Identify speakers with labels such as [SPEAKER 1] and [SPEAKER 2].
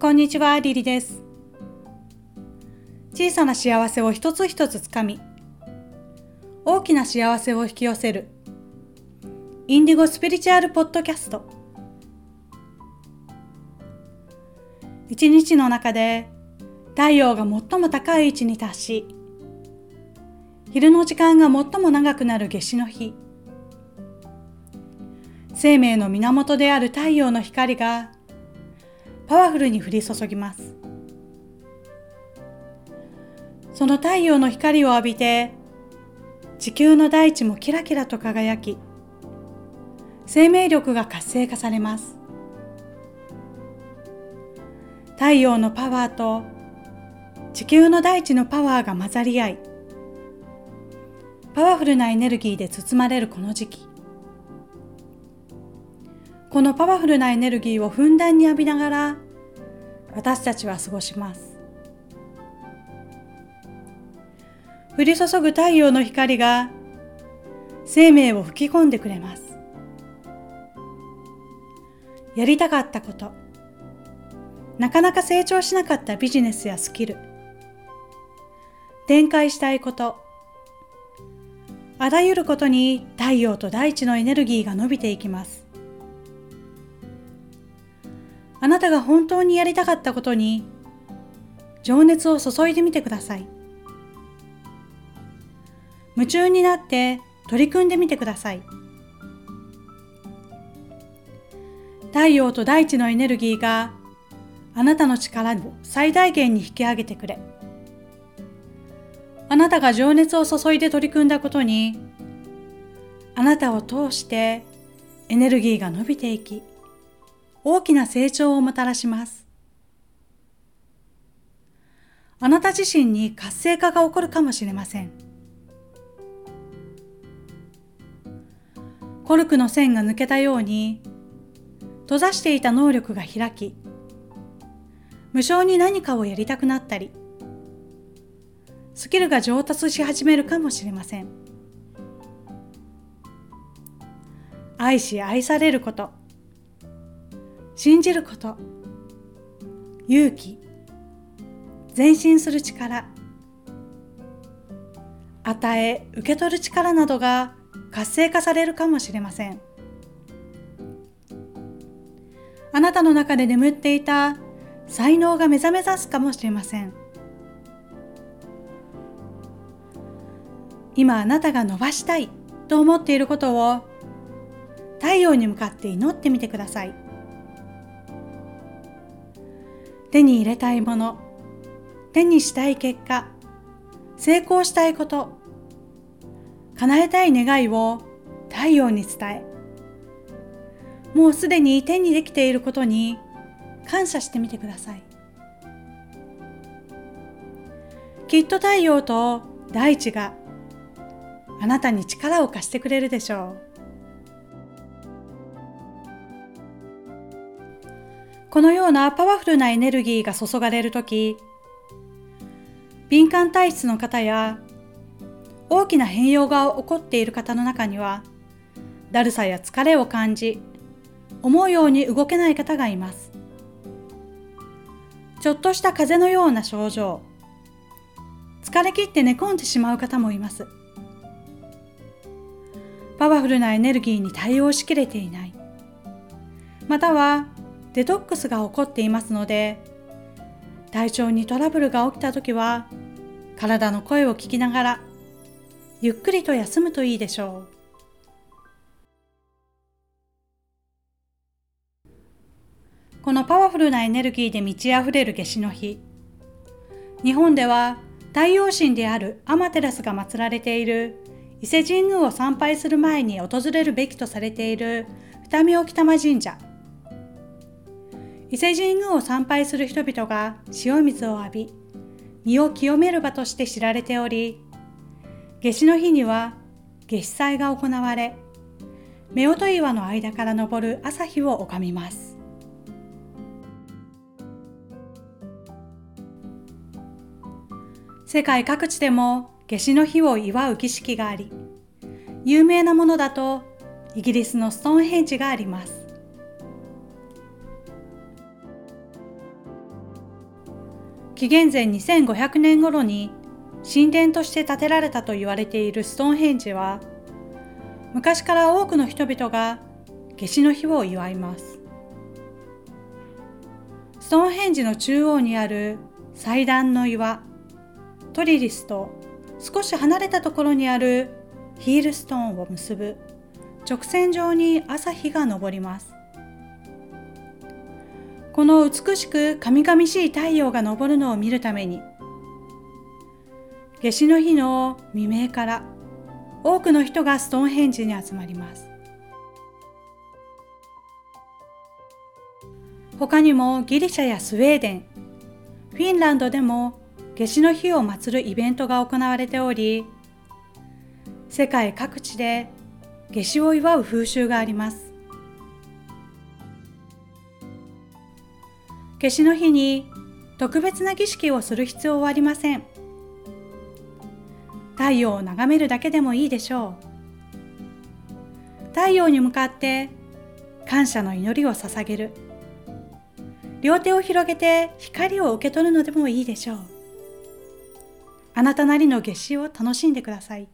[SPEAKER 1] こんにちは、リリです。小さな幸せを一つ一つつかみ、大きな幸せを引き寄せる、インディゴスピリチュアルポッドキャスト。一日の中で太陽が最も高い位置に達し、昼の時間が最も長くなる夏至の日。生命の源である太陽の光がパワフルに降り注ぎます。その太陽の光を浴びて地球の大地もキラキラと輝き生命力が活性化されます太陽のパワーと地球の大地のパワーが混ざり合いパワフルなエネルギーで包まれるこの時期このパワフルなエネルギーをふんだんに浴びながら私たちは過ごします。降り注ぐ太陽の光が生命を吹き込んでくれます。やりたかったことなかなか成長しなかったビジネスやスキル展開したいことあらゆることに太陽と大地のエネルギーが伸びていきます。あなたが本当にやりたかったことに情熱を注いでみてください。夢中になって取り組んでみてください。太陽と大地のエネルギーがあなたの力を最大限に引き上げてくれ。あなたが情熱を注いで取り組んだことにあなたを通してエネルギーが伸びていき大きな成長をもたらします。あなた自身に活性化が起こるかもしれません。コルクの線が抜けたように、閉ざしていた能力が開き、無償に何かをやりたくなったり、スキルが上達し始めるかもしれません。愛し愛されること、信じること。勇気。前進する力。与え受け取る力などが活性化されるかもしれません。あなたの中で眠っていた才能が目覚めさすかもしれません。今あなたが伸ばしたいと思っていることを太陽に向かって祈ってみてください。手に入れたいもの、手にしたい結果、成功したいこと、叶えたい願いを太陽に伝え、もうすでに手にできていることに感謝してみてください。きっと太陽と大地があなたに力を貸してくれるでしょう。このようなパワフルなエネルギーが注がれるとき、敏感体質の方や大きな変容が起こっている方の中には、だるさや疲れを感じ、思うように動けない方がいます。ちょっとした風邪のような症状、疲れ切って寝込んでしまう方もいます。パワフルなエネルギーに対応しきれていない。またはデトックスが起こっていますので体調にトラブルが起きた時は体の声を聞きながらゆっくりと休むといいでしょう。このパワフルなエネルギーで満ち溢れる夏至の日日本では太陽神であるアマテラスが祀られている伊勢神宮を参拝する前に訪れるべきとされている二見沖玉神社伊勢神宮を参拝する人々が塩水を浴び、身を清める場として知られており、夏至の日には夏至祭が行われ、夫婦岩の間から昇る朝日を拝みます。世界各地でも夏至の日を祝う儀式があり、有名なものだとイギリスのストーンヘンジがあります。紀元前2500年頃に神殿として建てられたと言われているストーンヘンジは昔から多くの人々が夏至の日を祝います。ストーンヘンジの中央にある祭壇の岩トリリスと少し離れたところにあるヒールストーンを結ぶ直線上に朝日が昇ります。この美しく神々しい太陽が昇るのを見るために夏至の日の未明から多くの人がストーンヘンジに集まります。他にもギリシャやスウェーデンフィンランドでも夏至の日を祀るイベントが行われており世界各地で夏至を祝う風習があります。夏至の日に特別な儀式をする必要はありません。太陽を眺めるだけでもいいでしょう。太陽に向かって感謝の祈りを捧げる。両手を広げて光を受け取るのでもいいでしょう。あなたなりの夏至を楽しんでください。